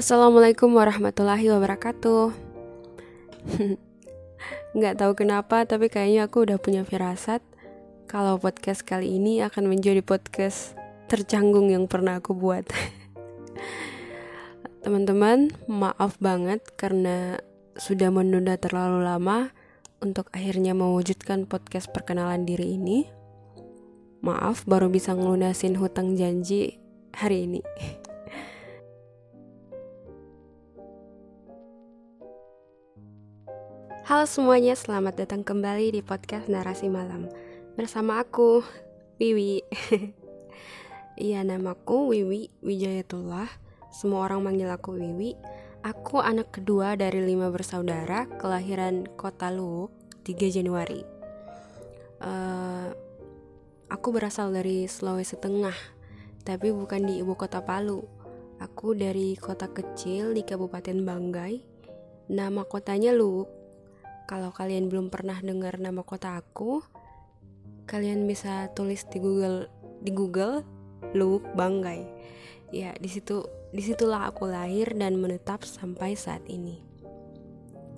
Assalamualaikum warahmatullahi wabarakatuh. Nggak tahu kenapa, tapi kayaknya aku udah punya firasat kalau podcast kali ini akan menjadi podcast tercanggung yang pernah aku buat. Teman-teman, maaf banget karena sudah menunda terlalu lama untuk akhirnya mewujudkan podcast perkenalan diri ini. Maaf, baru bisa ngelunasin hutang janji hari ini. Halo semuanya, selamat datang kembali di podcast Narasi Malam. Bersama aku, Wiwi. Iya, namaku Wiwi Wijayatullah. Semua orang manggil aku Wiwi. Aku anak kedua dari lima bersaudara Kelahiran kota Luwuk 3 Januari. Uh, Aku berasal dari Sulawesi Tengah Tapi bukan di ibu kota Palu. Aku dari kota kecil di Kabupaten Banggai. Nama kotanya Luwuk kalau kalian belum pernah dengar nama kota aku, kalian bisa tulis di Google di Google Luwuk Banggai. Ya, di situ di situlah aku lahir dan menetap sampai saat ini.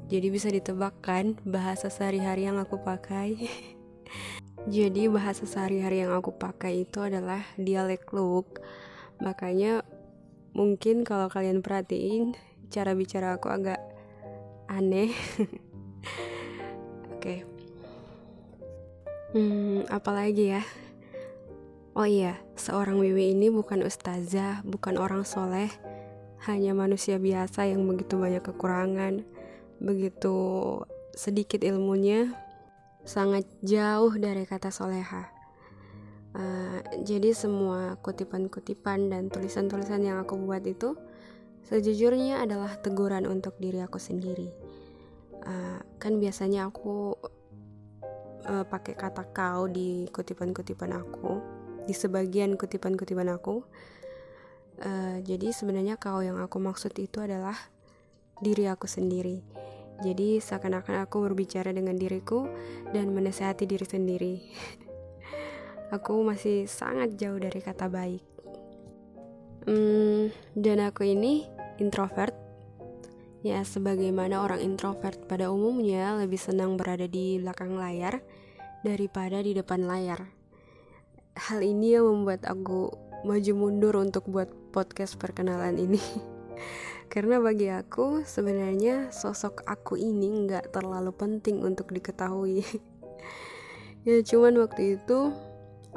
Jadi bisa ditebak kan bahasa sehari-hari yang aku pakai. Jadi bahasa sehari-hari yang aku pakai itu adalah dialek Luwuk. Makanya mungkin kalau kalian perhatiin cara bicara aku agak aneh. Oke. Okay. Hmm, apalagi ya? Oh iya, seorang Wiwi ini bukan ustazah, bukan orang soleh, hanya manusia biasa yang begitu banyak kekurangan, begitu sedikit ilmunya, sangat jauh dari kata soleha. Uh, jadi semua kutipan-kutipan dan tulisan-tulisan yang aku buat itu sejujurnya adalah teguran untuk diri aku sendiri uh, kan biasanya aku uh, pakai kata kau di kutipan-kutipan aku di sebagian kutipan-kutipan aku. Uh, jadi sebenarnya kau yang aku maksud itu adalah diri aku sendiri. Jadi seakan-akan aku berbicara dengan diriku dan menasehati diri sendiri. Aku masih sangat jauh dari kata baik. Hmm, dan aku ini introvert Ya, sebagaimana orang introvert pada umumnya lebih senang berada di belakang layar daripada di depan layar. Hal ini yang membuat aku maju mundur untuk buat podcast perkenalan ini. Karena bagi aku sebenarnya sosok aku ini nggak terlalu penting untuk diketahui. ya cuman waktu itu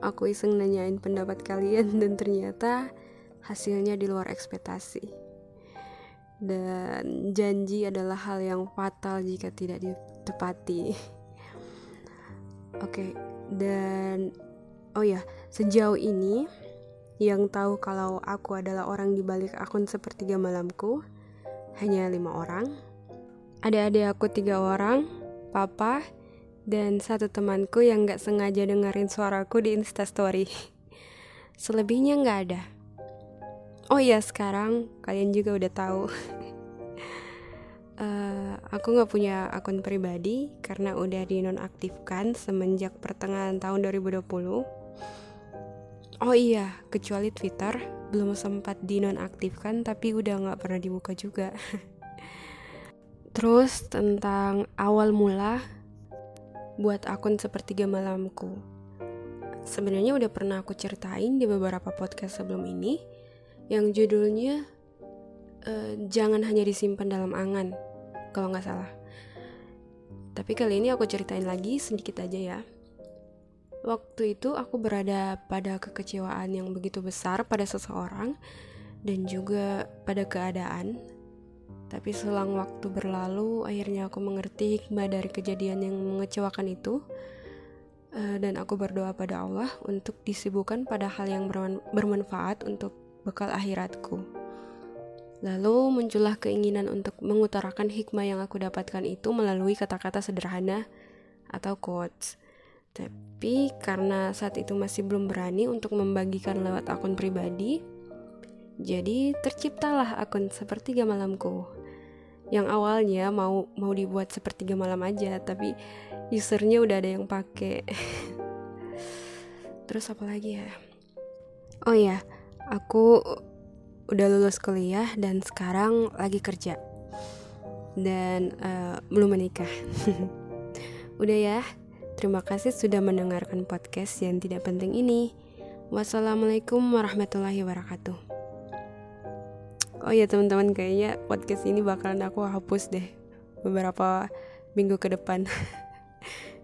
aku iseng nanyain pendapat kalian dan ternyata hasilnya di luar ekspektasi dan janji adalah hal yang fatal jika tidak ditepati. Oke, okay, dan oh ya, sejauh ini yang tahu kalau aku adalah orang di balik akun sepertiga malamku hanya lima orang. Ada adik aku tiga orang, papa, dan satu temanku yang gak sengaja dengerin suaraku di instastory. Selebihnya gak ada. Oh iya sekarang kalian juga udah tahu. uh, aku nggak punya akun pribadi karena udah dinonaktifkan semenjak pertengahan tahun 2020. Oh iya, kecuali Twitter belum sempat dinonaktifkan tapi udah nggak pernah dibuka juga. Terus tentang awal mula buat akun sepertiga malamku. Sebenarnya udah pernah aku ceritain di beberapa podcast sebelum ini yang judulnya uh, jangan hanya disimpan dalam angan kalau nggak salah. Tapi kali ini aku ceritain lagi sedikit aja ya. Waktu itu aku berada pada kekecewaan yang begitu besar pada seseorang dan juga pada keadaan. Tapi selang waktu berlalu akhirnya aku mengerti hikmah dari kejadian yang mengecewakan itu uh, dan aku berdoa pada Allah untuk disibukkan pada hal yang bermanfaat untuk bekal akhiratku. Lalu muncullah keinginan untuk mengutarakan hikmah yang aku dapatkan itu melalui kata-kata sederhana atau quotes. Tapi karena saat itu masih belum berani untuk membagikan lewat akun pribadi, jadi terciptalah akun sepertiga malamku. Yang awalnya mau mau dibuat sepertiga malam aja, tapi usernya udah ada yang pakai. Terus apa lagi ya? Oh ya, aku udah lulus kuliah dan sekarang lagi kerja dan uh, belum menikah. udah ya, terima kasih sudah mendengarkan podcast yang tidak penting ini. Wassalamualaikum warahmatullahi wabarakatuh. Oh ya teman-teman kayaknya podcast ini bakalan aku hapus deh beberapa minggu ke depan.